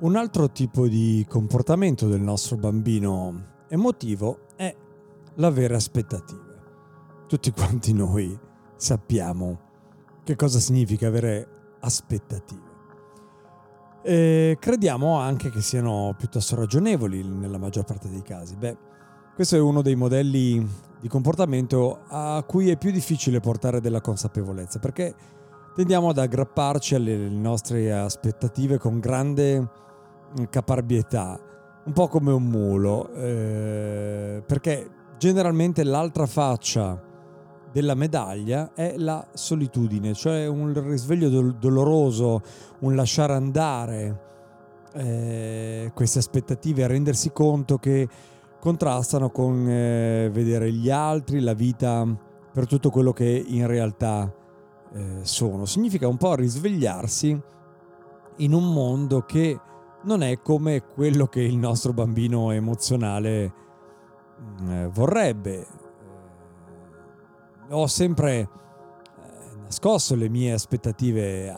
Un altro tipo di comportamento del nostro bambino emotivo è l'avere aspettative. Tutti quanti noi sappiamo che cosa significa avere aspettative. E crediamo anche che siano piuttosto ragionevoli nella maggior parte dei casi. Beh, questo è uno dei modelli di comportamento a cui è più difficile portare della consapevolezza, perché tendiamo ad aggrapparci alle nostre aspettative con grande caparbietà, un po' come un mulo, eh, perché generalmente l'altra faccia della medaglia è la solitudine, cioè un risveglio do- doloroso, un lasciare andare eh, queste aspettative, a rendersi conto che contrastano con eh, vedere gli altri, la vita per tutto quello che in realtà eh, sono. Significa un po' risvegliarsi in un mondo che non è come quello che il nostro bambino emozionale mm, eh, vorrebbe. Eh, ho sempre eh, nascosto le mie aspettative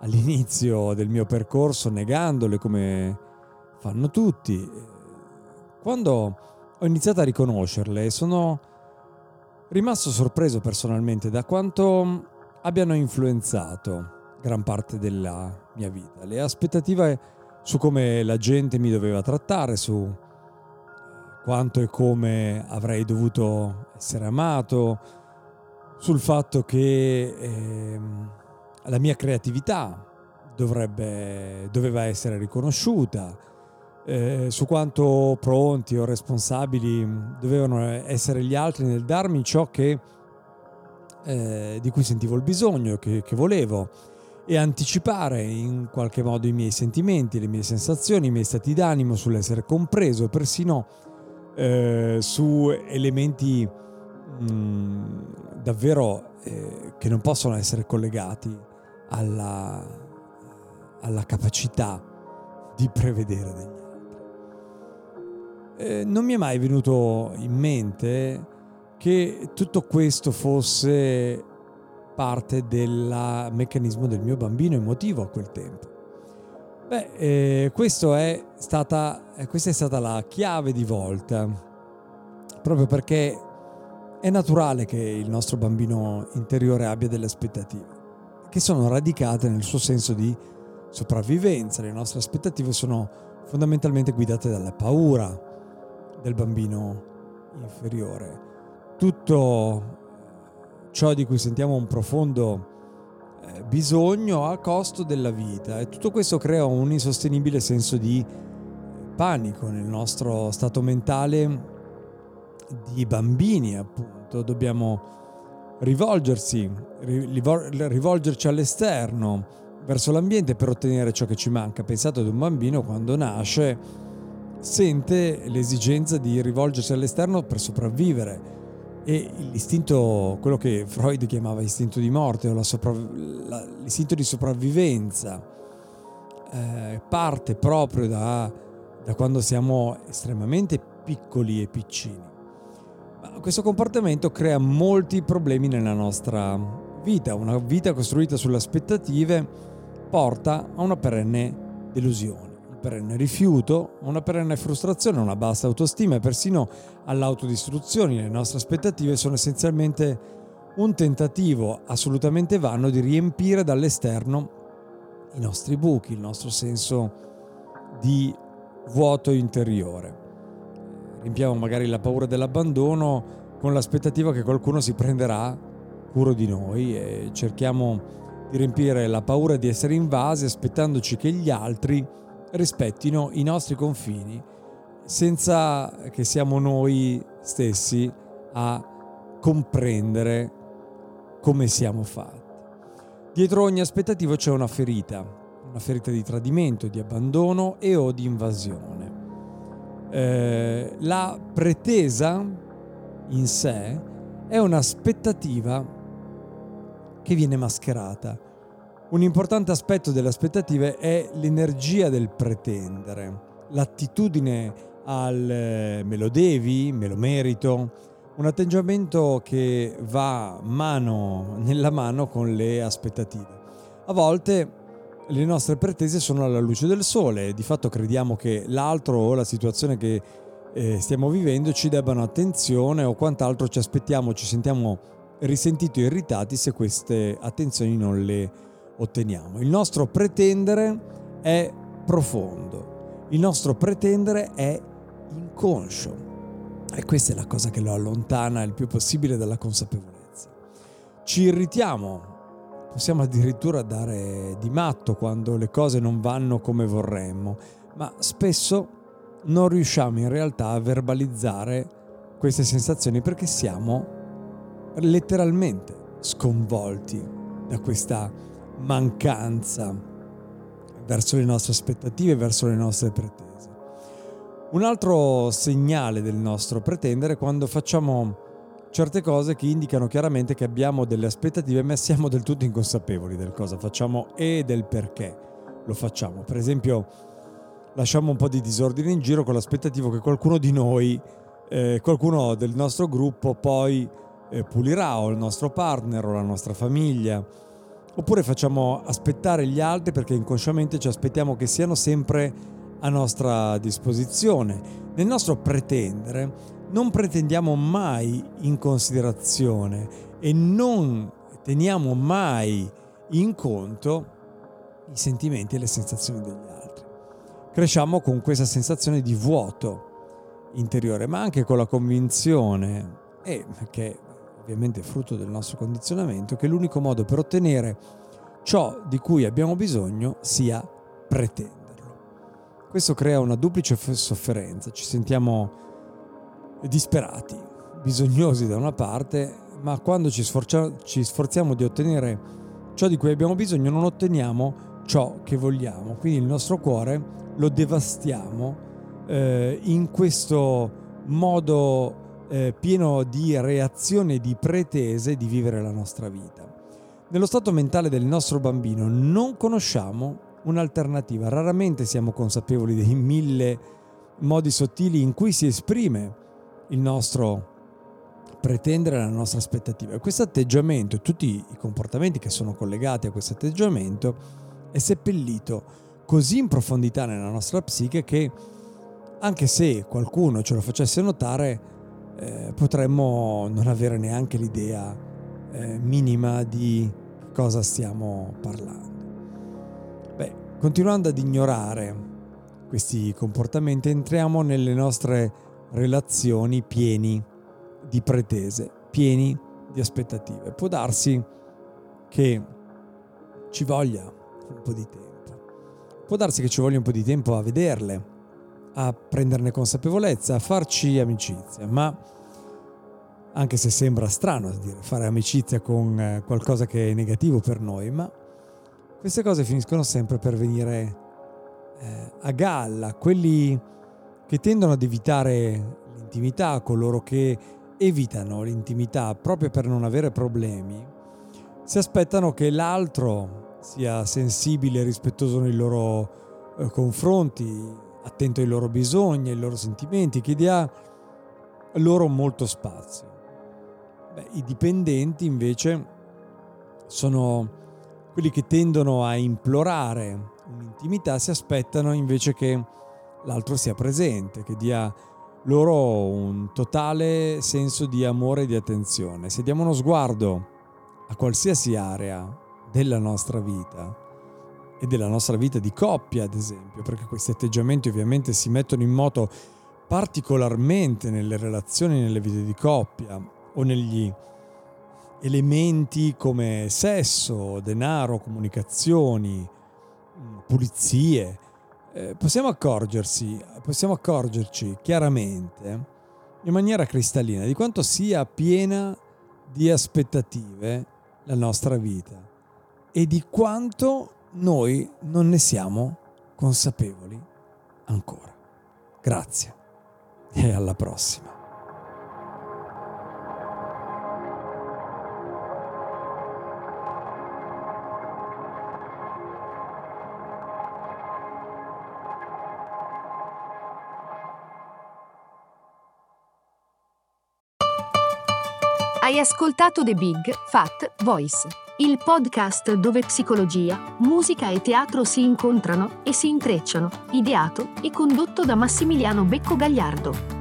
all'inizio del mio percorso, negandole come fanno tutti. Quando ho iniziato a riconoscerle, sono rimasto sorpreso personalmente da quanto abbiano influenzato gran parte della mia vita. Le aspettative su come la gente mi doveva trattare, su quanto e come avrei dovuto essere amato, sul fatto che eh, la mia creatività dovrebbe, doveva essere riconosciuta, eh, su quanto pronti o responsabili dovevano essere gli altri nel darmi ciò che, eh, di cui sentivo il bisogno, che, che volevo e anticipare in qualche modo i miei sentimenti, le mie sensazioni, i miei stati d'animo, sull'essere compreso, persino eh, su elementi mh, mm, davvero eh, che non possono essere collegati alla, alla capacità di prevedere degli altri. Eh, non mi è mai venuto in mente che tutto questo fosse parte del meccanismo del mio bambino emotivo a quel tempo. Beh, eh, è stata, eh, questa è stata la chiave di volta, proprio perché è naturale che il nostro bambino interiore abbia delle aspettative, che sono radicate nel suo senso di sopravvivenza. Le nostre aspettative sono fondamentalmente guidate dalla paura del bambino inferiore. Tutto ciò di cui sentiamo un profondo eh, bisogno a costo della vita. E tutto questo crea un insostenibile senso di panico nel nostro stato mentale di bambini appunto. Dobbiamo rivolgersi rivolgerci all'esterno verso l'ambiente per ottenere ciò che ci manca. Pensate ad un bambino quando nasce sente l'esigenza di rivolgersi all'esterno per sopravvivere e l'istinto, quello che Freud chiamava istinto di morte o la soprav- la, l'istinto di sopravvivenza, eh, parte proprio da, da quando siamo estremamente piccoli e piccini. Ma questo comportamento crea molti problemi nella nostra vita. Una vita costruita sulle aspettative porta a una perenne delusione perenne rifiuto, una perenne frustrazione, una bassa autostima e persino all'autodistruzione. Le nostre aspettative sono essenzialmente un tentativo assolutamente vano di riempire dall'esterno i nostri buchi, il nostro senso di vuoto interiore. Riempiamo magari la paura dell'abbandono con l'aspettativa che qualcuno si prenderà cura di noi e cerchiamo di riempire la paura di essere invasi aspettandoci che gli altri rispettino i nostri confini senza che siamo noi stessi a comprendere come siamo fatti. Dietro ogni aspettativa c'è una ferita, una ferita di tradimento, di abbandono e o di invasione. Eh, la pretesa in sé è un'aspettativa che viene mascherata. Un importante aspetto delle aspettative è l'energia del pretendere, l'attitudine al eh, me lo devi, me lo merito, un atteggiamento che va mano nella mano con le aspettative. A volte le nostre pretese sono alla luce del sole, di fatto crediamo che l'altro o la situazione che eh, stiamo vivendo ci debbano attenzione o quant'altro ci aspettiamo, ci sentiamo risentiti o irritati se queste attenzioni non le otteniamo. Il nostro pretendere è profondo, il nostro pretendere è inconscio e questa è la cosa che lo allontana il più possibile dalla consapevolezza. Ci irritiamo, possiamo addirittura dare di matto quando le cose non vanno come vorremmo, ma spesso non riusciamo in realtà a verbalizzare queste sensazioni perché siamo letteralmente sconvolti da questa mancanza verso le nostre aspettative, verso le nostre pretese. Un altro segnale del nostro pretendere è quando facciamo certe cose che indicano chiaramente che abbiamo delle aspettative ma siamo del tutto inconsapevoli del cosa facciamo e del perché lo facciamo. Per esempio lasciamo un po' di disordine in giro con l'aspettativa che qualcuno di noi, eh, qualcuno del nostro gruppo poi eh, pulirà o il nostro partner o la nostra famiglia. Oppure facciamo aspettare gli altri perché inconsciamente ci aspettiamo che siano sempre a nostra disposizione. Nel nostro pretendere non pretendiamo mai in considerazione e non teniamo mai in conto i sentimenti e le sensazioni degli altri. Cresciamo con questa sensazione di vuoto interiore, ma anche con la convinzione, e che ovviamente frutto del nostro condizionamento, che l'unico modo per ottenere ciò di cui abbiamo bisogno sia pretendere. Questo crea una duplice sofferenza, ci sentiamo disperati, bisognosi da una parte, ma quando ci, sforza- ci sforziamo di ottenere ciò di cui abbiamo bisogno non otteniamo ciò che vogliamo. Quindi il nostro cuore lo devastiamo eh, in questo modo eh, pieno di reazione e di pretese di vivere la nostra vita. Nello stato mentale del nostro bambino non conosciamo un'alternativa. Raramente siamo consapevoli dei mille modi sottili in cui si esprime il nostro pretendere la nostra aspettativa. Questo atteggiamento e tutti i comportamenti che sono collegati a questo atteggiamento è seppellito così in profondità nella nostra psiche che anche se qualcuno ce lo facesse notare eh, potremmo non avere neanche l'idea eh, minima di cosa stiamo parlando. Continuando ad ignorare questi comportamenti, entriamo nelle nostre relazioni pieni di pretese, pieni di aspettative. Può darsi che ci voglia un po' di tempo. Può darsi che ci voglia un po' di tempo a vederle, a prenderne consapevolezza, a farci amicizia, ma anche se sembra strano dire, fare amicizia con eh, qualcosa che è negativo per noi, ma queste cose finiscono sempre per venire eh, a galla. Quelli che tendono ad evitare l'intimità, coloro che evitano l'intimità proprio per non avere problemi, si aspettano che l'altro sia sensibile e rispettoso nei loro eh, confronti, attento ai loro bisogni, ai loro sentimenti, che dia loro molto spazio. Beh, I dipendenti invece sono quelli che tendono a implorare un'intimità si aspettano invece che l'altro sia presente, che dia loro un totale senso di amore e di attenzione. Se diamo uno sguardo a qualsiasi area della nostra vita, e della nostra vita di coppia, ad esempio, perché questi atteggiamenti ovviamente si mettono in moto particolarmente nelle relazioni, nelle vite di coppia o negli elementi come sesso, denaro, comunicazioni, mm, pulizie. Eh, possiamo accorgersi, possiamo accorgerci chiaramente in maniera cristallina di quanto sia piena di aspettative la nostra vita e di quanto noi non ne siamo consapevoli ancora. Grazie e alla prossima. Hai ascoltato The Big Fat Voice, il podcast dove psicologia, musica e teatro si incontrano e si intrecciano, ideato e condotto da Massimiliano Becco Gagliardo.